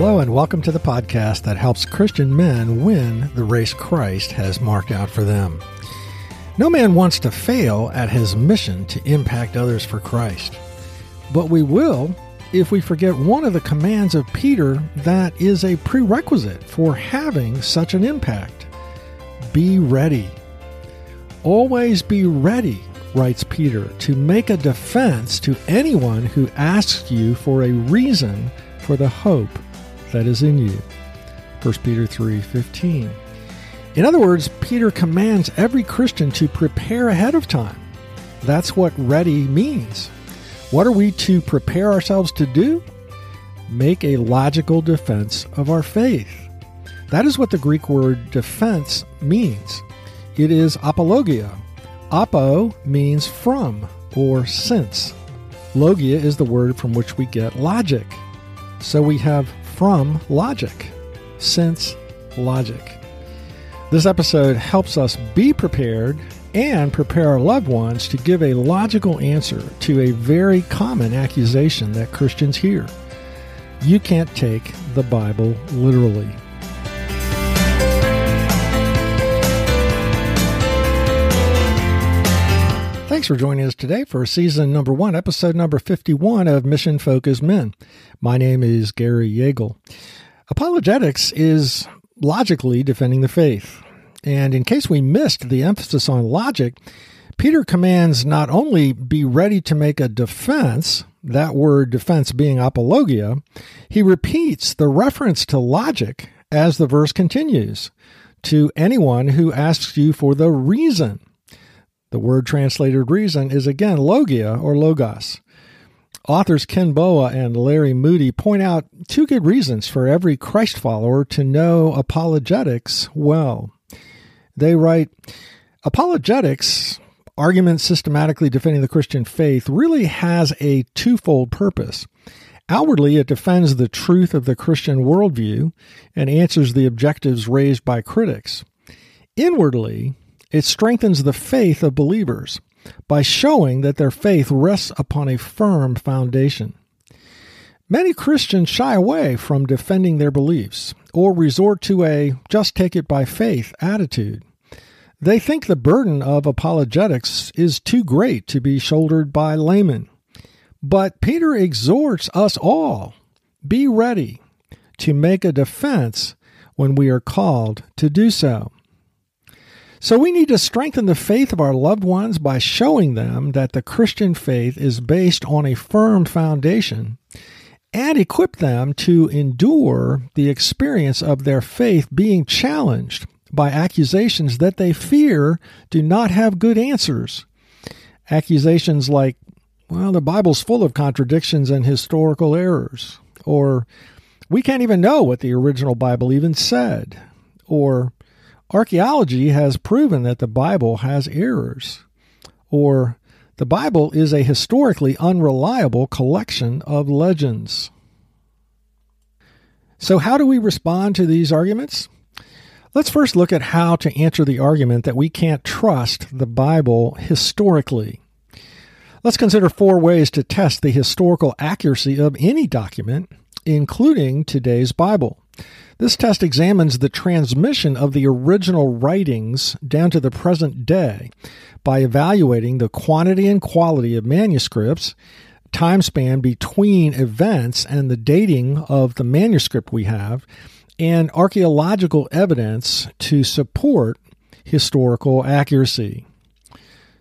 Hello, and welcome to the podcast that helps Christian men win the race Christ has marked out for them. No man wants to fail at his mission to impact others for Christ. But we will if we forget one of the commands of Peter that is a prerequisite for having such an impact be ready. Always be ready, writes Peter, to make a defense to anyone who asks you for a reason for the hope that is in you. 1 Peter 3:15. In other words, Peter commands every Christian to prepare ahead of time. That's what ready means. What are we to prepare ourselves to do? Make a logical defense of our faith. That is what the Greek word defense means. It is apologia. Apo means from or since. Logia is the word from which we get logic. So we have from logic, since logic. This episode helps us be prepared and prepare our loved ones to give a logical answer to a very common accusation that Christians hear. You can't take the Bible literally. Thanks for joining us today for season number one, episode number 51 of Mission Focused Men. My name is Gary Yeagle. Apologetics is logically defending the faith. And in case we missed the emphasis on logic, Peter commands not only be ready to make a defense, that word defense being apologia, he repeats the reference to logic as the verse continues to anyone who asks you for the reason the word translated reason is again logia or logos. Authors Ken Boa and Larry Moody point out two good reasons for every Christ follower to know apologetics well. They write Apologetics, argument systematically defending the Christian faith, really has a twofold purpose. Outwardly, it defends the truth of the Christian worldview and answers the objectives raised by critics. Inwardly, it strengthens the faith of believers by showing that their faith rests upon a firm foundation. Many Christians shy away from defending their beliefs or resort to a just take it by faith attitude. They think the burden of apologetics is too great to be shouldered by laymen. But Peter exhorts us all be ready to make a defense when we are called to do so. So we need to strengthen the faith of our loved ones by showing them that the Christian faith is based on a firm foundation and equip them to endure the experience of their faith being challenged by accusations that they fear do not have good answers. Accusations like, well, the Bible's full of contradictions and historical errors, or we can't even know what the original Bible even said, or Archaeology has proven that the Bible has errors, or the Bible is a historically unreliable collection of legends. So, how do we respond to these arguments? Let's first look at how to answer the argument that we can't trust the Bible historically. Let's consider four ways to test the historical accuracy of any document, including today's Bible. This test examines the transmission of the original writings down to the present day by evaluating the quantity and quality of manuscripts, time span between events, and the dating of the manuscript we have, and archaeological evidence to support historical accuracy.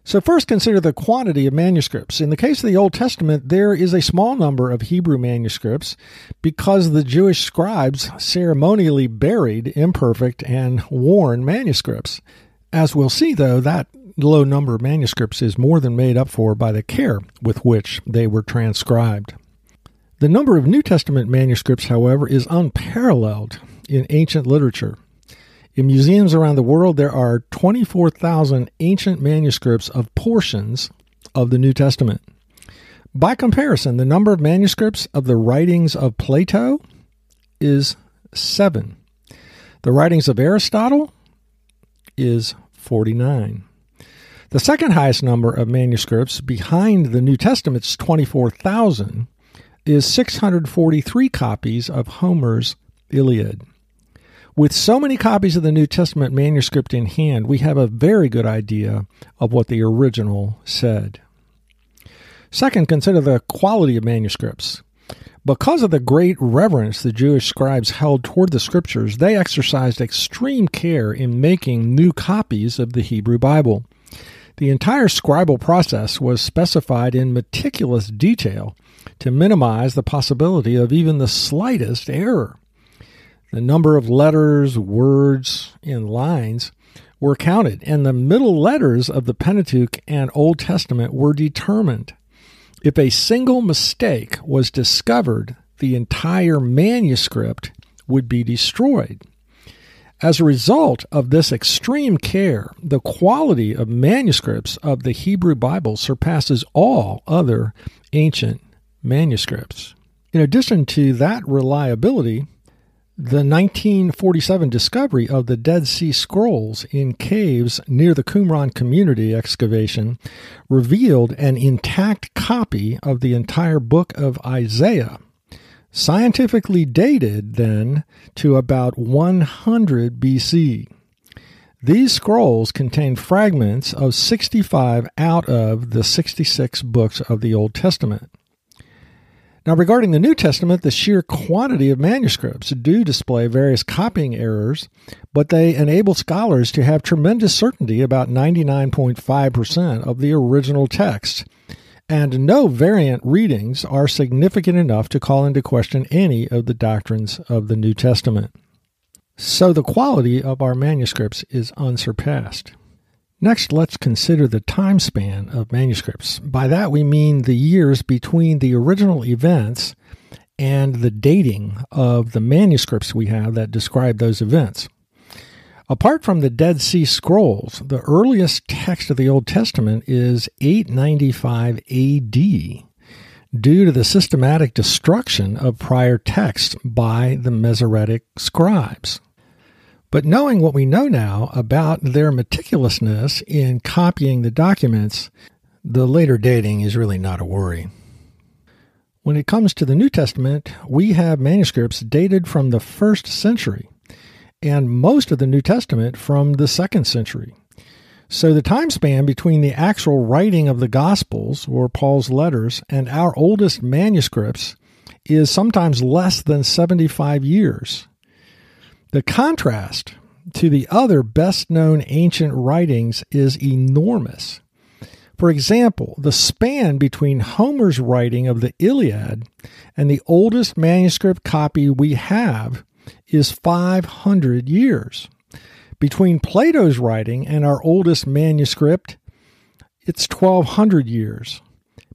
So, first consider the quantity of manuscripts. In the case of the Old Testament, there is a small number of Hebrew manuscripts because the Jewish scribes ceremonially buried imperfect and worn manuscripts. As we'll see, though, that low number of manuscripts is more than made up for by the care with which they were transcribed. The number of New Testament manuscripts, however, is unparalleled in ancient literature. In museums around the world, there are 24,000 ancient manuscripts of portions of the New Testament. By comparison, the number of manuscripts of the writings of Plato is seven. The writings of Aristotle is 49. The second highest number of manuscripts behind the New Testament's 24,000 is 643 copies of Homer's Iliad. With so many copies of the New Testament manuscript in hand, we have a very good idea of what the original said. Second, consider the quality of manuscripts. Because of the great reverence the Jewish scribes held toward the scriptures, they exercised extreme care in making new copies of the Hebrew Bible. The entire scribal process was specified in meticulous detail to minimize the possibility of even the slightest error. The number of letters, words, and lines were counted, and the middle letters of the Pentateuch and Old Testament were determined. If a single mistake was discovered, the entire manuscript would be destroyed. As a result of this extreme care, the quality of manuscripts of the Hebrew Bible surpasses all other ancient manuscripts. In addition to that reliability, the 1947 discovery of the Dead Sea Scrolls in caves near the Qumran community excavation revealed an intact copy of the entire book of Isaiah, scientifically dated then to about 100 BC. These scrolls contain fragments of 65 out of the 66 books of the Old Testament. Now, regarding the New Testament, the sheer quantity of manuscripts do display various copying errors, but they enable scholars to have tremendous certainty about 99.5% of the original text. And no variant readings are significant enough to call into question any of the doctrines of the New Testament. So the quality of our manuscripts is unsurpassed. Next, let's consider the time span of manuscripts. By that, we mean the years between the original events and the dating of the manuscripts we have that describe those events. Apart from the Dead Sea Scrolls, the earliest text of the Old Testament is 895 AD due to the systematic destruction of prior texts by the Masoretic scribes. But knowing what we know now about their meticulousness in copying the documents, the later dating is really not a worry. When it comes to the New Testament, we have manuscripts dated from the first century, and most of the New Testament from the second century. So the time span between the actual writing of the Gospels or Paul's letters and our oldest manuscripts is sometimes less than 75 years. The contrast to the other best known ancient writings is enormous. For example, the span between Homer's writing of the Iliad and the oldest manuscript copy we have is 500 years. Between Plato's writing and our oldest manuscript, it's 1200 years.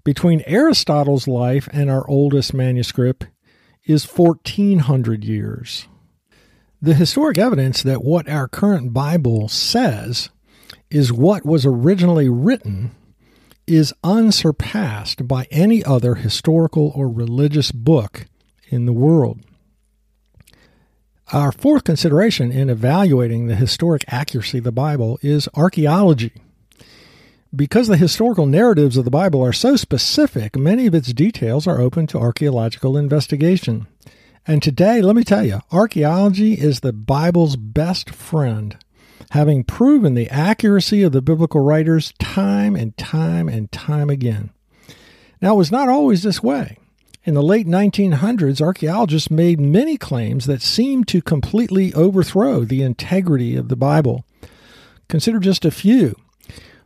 Between Aristotle's life and our oldest manuscript is 1400 years. The historic evidence that what our current Bible says is what was originally written is unsurpassed by any other historical or religious book in the world. Our fourth consideration in evaluating the historic accuracy of the Bible is archaeology. Because the historical narratives of the Bible are so specific, many of its details are open to archaeological investigation. And today, let me tell you, archaeology is the Bible's best friend, having proven the accuracy of the biblical writers time and time and time again. Now, it was not always this way. In the late 1900s, archaeologists made many claims that seemed to completely overthrow the integrity of the Bible. Consider just a few.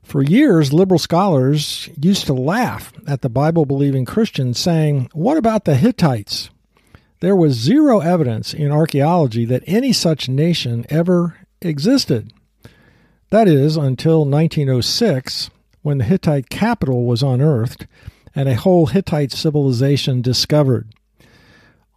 For years, liberal scholars used to laugh at the Bible believing Christians, saying, What about the Hittites? There was zero evidence in archaeology that any such nation ever existed. That is, until 1906, when the Hittite capital was unearthed and a whole Hittite civilization discovered.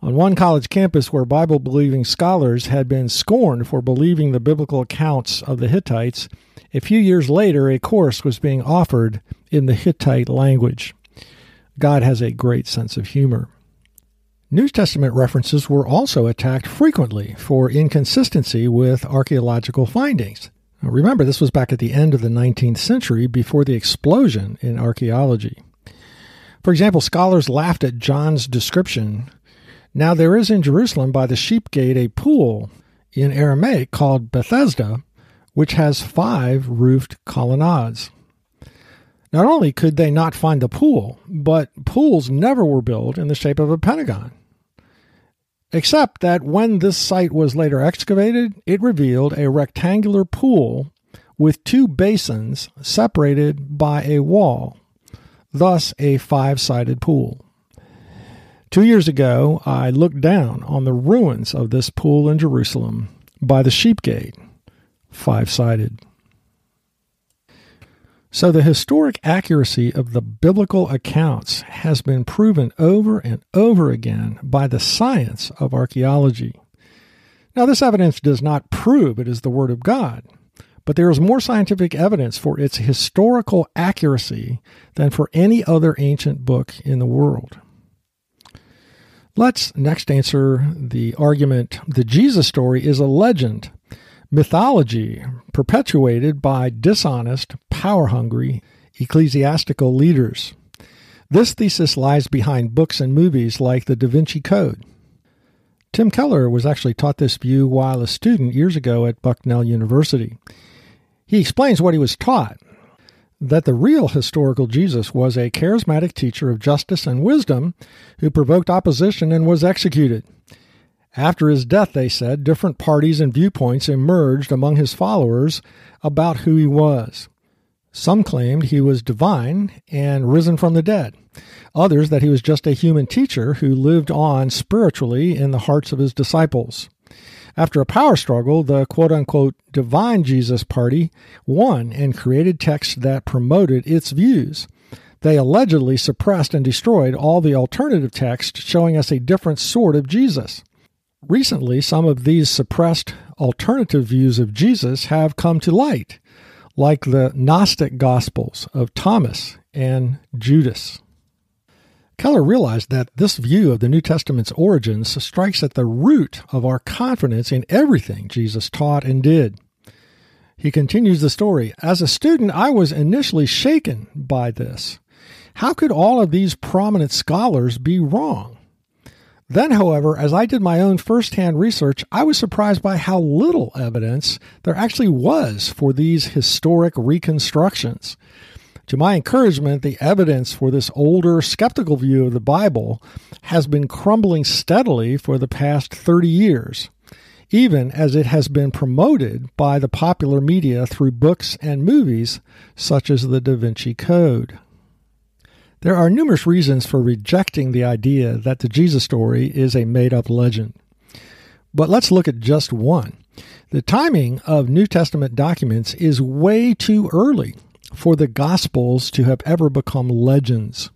On one college campus where Bible believing scholars had been scorned for believing the biblical accounts of the Hittites, a few years later a course was being offered in the Hittite language. God has a great sense of humor. New Testament references were also attacked frequently for inconsistency with archaeological findings. Remember, this was back at the end of the 19th century before the explosion in archaeology. For example, scholars laughed at John's description. Now there is in Jerusalem by the sheep gate a pool in Aramaic called Bethesda, which has five roofed colonnades. Not only could they not find the pool, but pools never were built in the shape of a pentagon. Except that when this site was later excavated, it revealed a rectangular pool with two basins separated by a wall, thus, a five sided pool. Two years ago, I looked down on the ruins of this pool in Jerusalem by the sheep gate, five sided. So, the historic accuracy of the biblical accounts has been proven over and over again by the science of archaeology. Now, this evidence does not prove it is the Word of God, but there is more scientific evidence for its historical accuracy than for any other ancient book in the world. Let's next answer the argument the Jesus story is a legend mythology perpetuated by dishonest, power hungry ecclesiastical leaders. This thesis lies behind books and movies like The Da Vinci Code. Tim Keller was actually taught this view while a student years ago at Bucknell University. He explains what he was taught that the real historical Jesus was a charismatic teacher of justice and wisdom who provoked opposition and was executed. After his death, they said, different parties and viewpoints emerged among his followers about who he was. Some claimed he was divine and risen from the dead. Others that he was just a human teacher who lived on spiritually in the hearts of his disciples. After a power struggle, the quote unquote divine Jesus party won and created texts that promoted its views. They allegedly suppressed and destroyed all the alternative texts showing us a different sort of Jesus. Recently, some of these suppressed alternative views of Jesus have come to light, like the Gnostic Gospels of Thomas and Judas. Keller realized that this view of the New Testament's origins strikes at the root of our confidence in everything Jesus taught and did. He continues the story As a student, I was initially shaken by this. How could all of these prominent scholars be wrong? Then, however, as I did my own firsthand research, I was surprised by how little evidence there actually was for these historic reconstructions. To my encouragement, the evidence for this older, skeptical view of the Bible has been crumbling steadily for the past 30 years, even as it has been promoted by the popular media through books and movies such as The Da Vinci Code. There are numerous reasons for rejecting the idea that the Jesus story is a made up legend. But let's look at just one. The timing of New Testament documents is way too early for the Gospels to have ever become legends.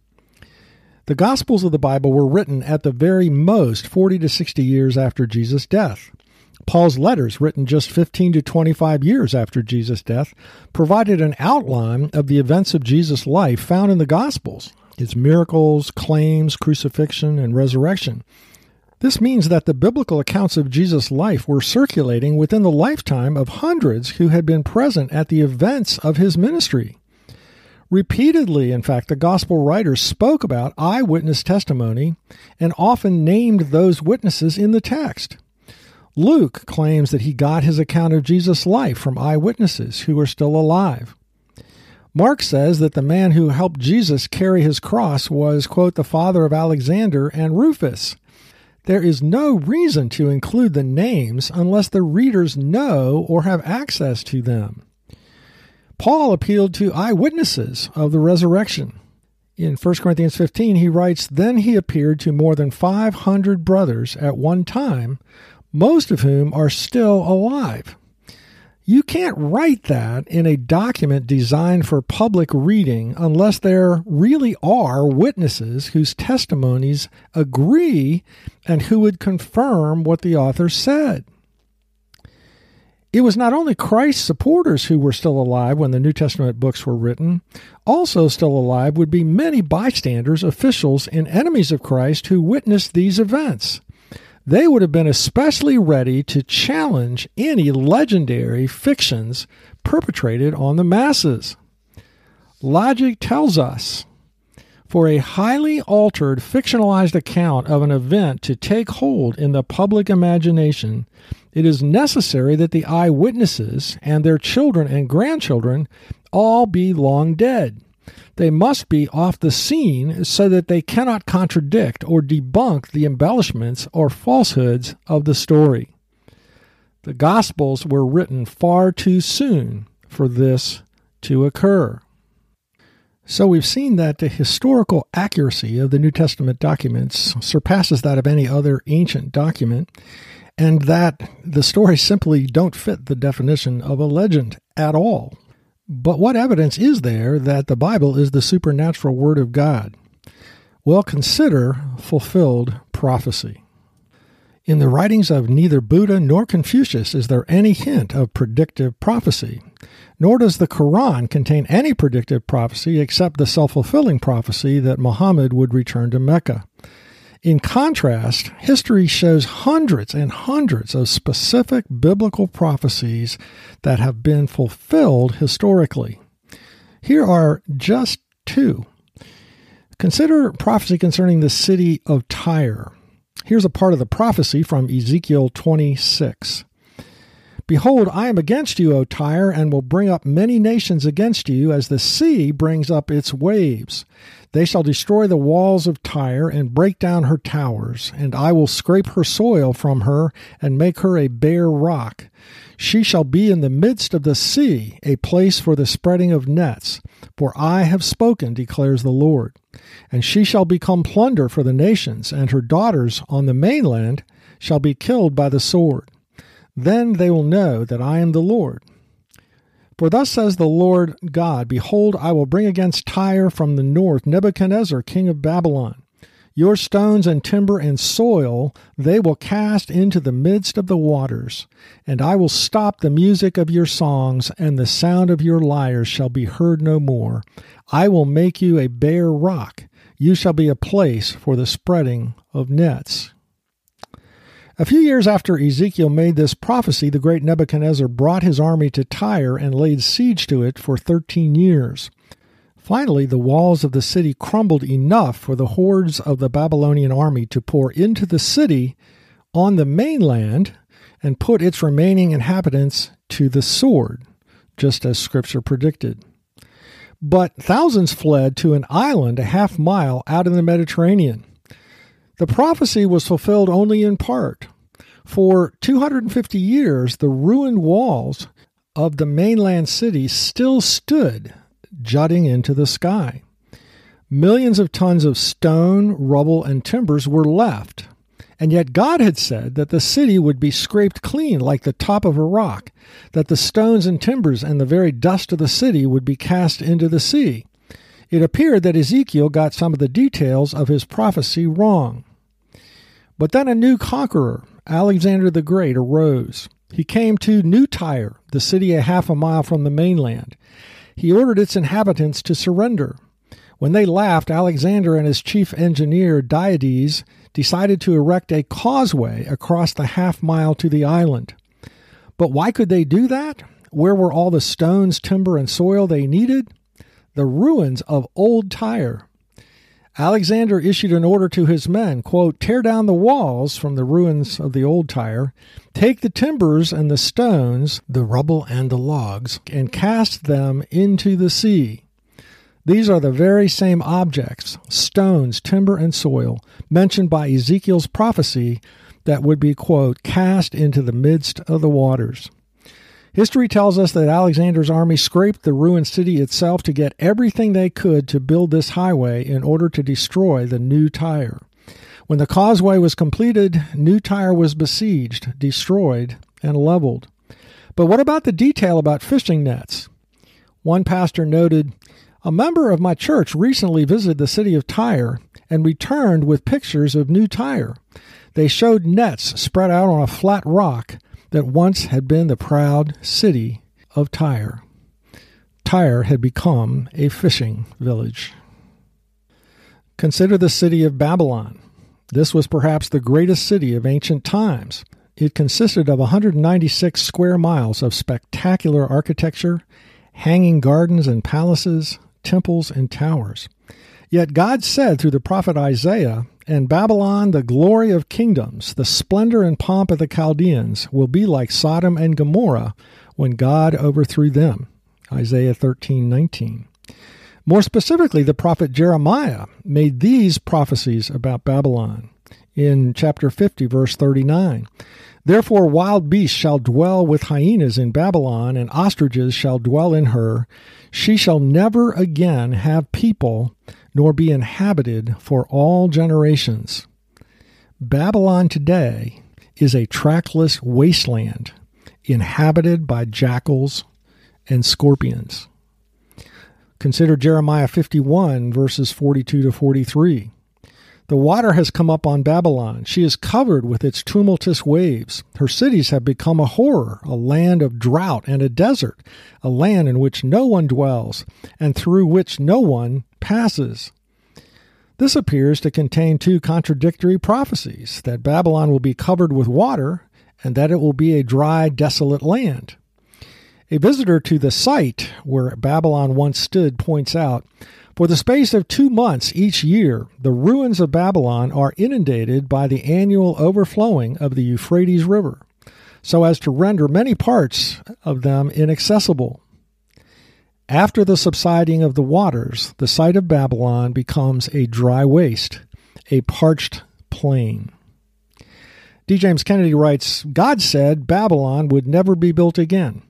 The Gospels of the Bible were written at the very most 40 to 60 years after Jesus' death. Paul's letters, written just 15 to 25 years after Jesus' death, provided an outline of the events of Jesus' life found in the Gospels, his miracles, claims, crucifixion, and resurrection. This means that the biblical accounts of Jesus' life were circulating within the lifetime of hundreds who had been present at the events of his ministry. Repeatedly, in fact, the gospel writers spoke about eyewitness testimony and often named those witnesses in the text. Luke claims that he got his account of Jesus' life from eyewitnesses who were still alive. Mark says that the man who helped Jesus carry his cross was, quote, the father of Alexander and Rufus. There is no reason to include the names unless the readers know or have access to them. Paul appealed to eyewitnesses of the resurrection. In 1 Corinthians 15, he writes, Then he appeared to more than 500 brothers at one time, most of whom are still alive. You can't write that in a document designed for public reading unless there really are witnesses whose testimonies agree and who would confirm what the author said. It was not only Christ's supporters who were still alive when the New Testament books were written, also still alive would be many bystanders, officials, and enemies of Christ who witnessed these events they would have been especially ready to challenge any legendary fictions perpetrated on the masses. Logic tells us For a highly altered, fictionalized account of an event to take hold in the public imagination, it is necessary that the eyewitnesses and their children and grandchildren all be long dead. They must be off the scene so that they cannot contradict or debunk the embellishments or falsehoods of the story. The Gospels were written far too soon for this to occur. So we've seen that the historical accuracy of the New Testament documents surpasses that of any other ancient document, and that the stories simply don't fit the definition of a legend at all. But what evidence is there that the Bible is the supernatural Word of God? Well, consider fulfilled prophecy. In the writings of neither Buddha nor Confucius is there any hint of predictive prophecy, nor does the Quran contain any predictive prophecy except the self fulfilling prophecy that Muhammad would return to Mecca. In contrast, history shows hundreds and hundreds of specific biblical prophecies that have been fulfilled historically. Here are just two. Consider prophecy concerning the city of Tyre. Here's a part of the prophecy from Ezekiel 26. Behold, I am against you, O Tyre, and will bring up many nations against you, as the sea brings up its waves. They shall destroy the walls of Tyre and break down her towers, and I will scrape her soil from her and make her a bare rock. She shall be in the midst of the sea, a place for the spreading of nets. For I have spoken, declares the Lord. And she shall become plunder for the nations, and her daughters on the mainland shall be killed by the sword. Then they will know that I am the Lord. For thus says the Lord God Behold, I will bring against Tyre from the north Nebuchadnezzar, king of Babylon. Your stones and timber and soil they will cast into the midst of the waters, and I will stop the music of your songs, and the sound of your lyres shall be heard no more. I will make you a bare rock. You shall be a place for the spreading of nets. A few years after Ezekiel made this prophecy, the great Nebuchadnezzar brought his army to Tyre and laid siege to it for thirteen years. Finally, the walls of the city crumbled enough for the hordes of the Babylonian army to pour into the city on the mainland and put its remaining inhabitants to the sword, just as Scripture predicted. But thousands fled to an island a half mile out in the Mediterranean. The prophecy was fulfilled only in part. For 250 years, the ruined walls of the mainland city still stood jutting into the sky. Millions of tons of stone, rubble, and timbers were left. And yet God had said that the city would be scraped clean like the top of a rock, that the stones and timbers and the very dust of the city would be cast into the sea. It appeared that Ezekiel got some of the details of his prophecy wrong. But then a new conqueror, Alexander the Great, arose. He came to New Tyre, the city a half a mile from the mainland he ordered its inhabitants to surrender. When they laughed, Alexander and his chief engineer, Diades, decided to erect a causeway across the half mile to the island. But why could they do that? Where were all the stones, timber, and soil they needed? The ruins of old Tyre. Alexander issued an order to his men, quote, tear down the walls from the ruins of the old Tyre, take the timbers and the stones, the rubble and the logs, and cast them into the sea. These are the very same objects, stones, timber, and soil, mentioned by Ezekiel's prophecy that would be, quote, cast into the midst of the waters. History tells us that Alexander's army scraped the ruined city itself to get everything they could to build this highway in order to destroy the new Tyre. When the causeway was completed, New Tyre was besieged, destroyed, and leveled. But what about the detail about fishing nets? One pastor noted, A member of my church recently visited the city of Tyre and returned with pictures of New Tyre. They showed nets spread out on a flat rock that once had been the proud city of Tyre. Tyre had become a fishing village. Consider the city of Babylon. This was perhaps the greatest city of ancient times. It consisted of 196 square miles of spectacular architecture, hanging gardens and palaces, temples and towers. Yet God said through the prophet Isaiah, And Babylon, the glory of kingdoms, the splendor and pomp of the Chaldeans, will be like Sodom and Gomorrah when God overthrew them. Isaiah 13 19. More specifically, the prophet Jeremiah made these prophecies about Babylon in chapter 50, verse 39. Therefore, wild beasts shall dwell with hyenas in Babylon, and ostriches shall dwell in her. She shall never again have people, nor be inhabited for all generations. Babylon today is a trackless wasteland inhabited by jackals and scorpions. Consider Jeremiah 51, verses 42 to 43. The water has come up on Babylon. She is covered with its tumultuous waves. Her cities have become a horror, a land of drought and a desert, a land in which no one dwells, and through which no one passes. This appears to contain two contradictory prophecies that Babylon will be covered with water and that it will be a dry, desolate land. A visitor to the site where Babylon once stood points out for the space of two months each year, the ruins of Babylon are inundated by the annual overflowing of the Euphrates River, so as to render many parts of them inaccessible. After the subsiding of the waters, the site of Babylon becomes a dry waste, a parched plain. D. James Kennedy writes God said Babylon would never be built again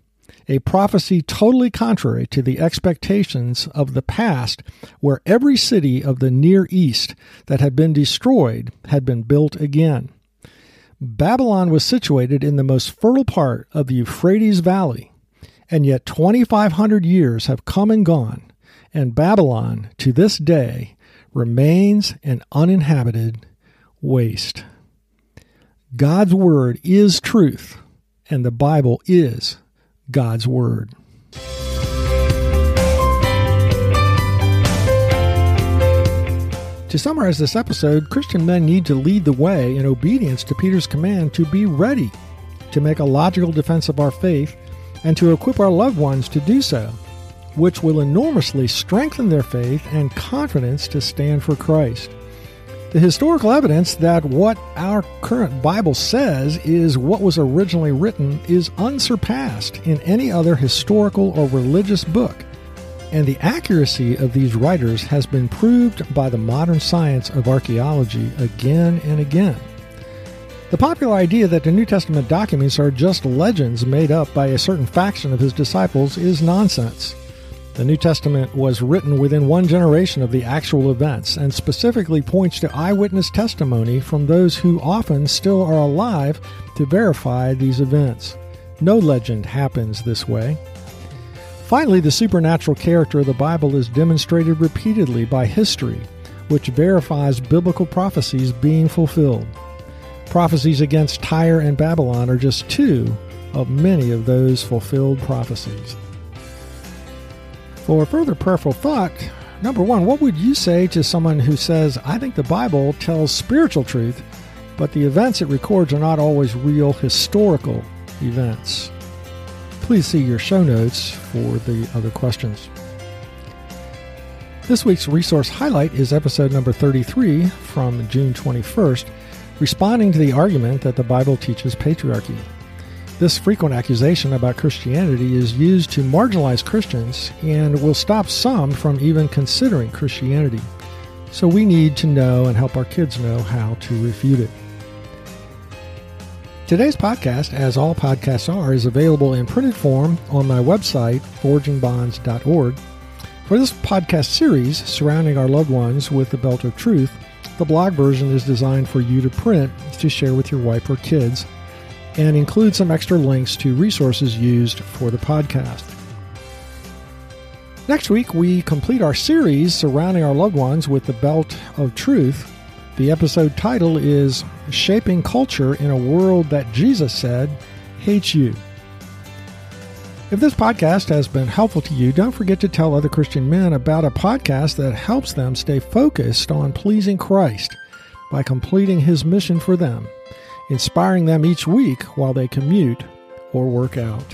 a prophecy totally contrary to the expectations of the past, where every city of the Near East that had been destroyed had been built again. Babylon was situated in the most fertile part of the Euphrates Valley, and yet 2,500 years have come and gone, and Babylon, to this day, remains an uninhabited waste. God's Word is truth, and the Bible is God's Word. To summarize this episode, Christian men need to lead the way in obedience to Peter's command to be ready, to make a logical defense of our faith, and to equip our loved ones to do so, which will enormously strengthen their faith and confidence to stand for Christ. The historical evidence that what our current Bible says is what was originally written is unsurpassed in any other historical or religious book, and the accuracy of these writers has been proved by the modern science of archaeology again and again. The popular idea that the New Testament documents are just legends made up by a certain faction of his disciples is nonsense. The New Testament was written within one generation of the actual events and specifically points to eyewitness testimony from those who often still are alive to verify these events. No legend happens this way. Finally, the supernatural character of the Bible is demonstrated repeatedly by history, which verifies biblical prophecies being fulfilled. Prophecies against Tyre and Babylon are just two of many of those fulfilled prophecies. For further prayerful thought, number one, what would you say to someone who says, I think the Bible tells spiritual truth, but the events it records are not always real historical events? Please see your show notes for the other questions. This week's resource highlight is episode number 33 from June 21st, responding to the argument that the Bible teaches patriarchy. This frequent accusation about Christianity is used to marginalize Christians and will stop some from even considering Christianity. So we need to know and help our kids know how to refute it. Today's podcast, as all podcasts are, is available in printed form on my website, forgingbonds.org. For this podcast series surrounding our loved ones with the belt of truth, the blog version is designed for you to print to share with your wife or kids and include some extra links to resources used for the podcast. Next week, we complete our series surrounding our loved ones with the belt of truth. The episode title is Shaping Culture in a World That Jesus Said Hates You. If this podcast has been helpful to you, don't forget to tell other Christian men about a podcast that helps them stay focused on pleasing Christ by completing his mission for them inspiring them each week while they commute or work out.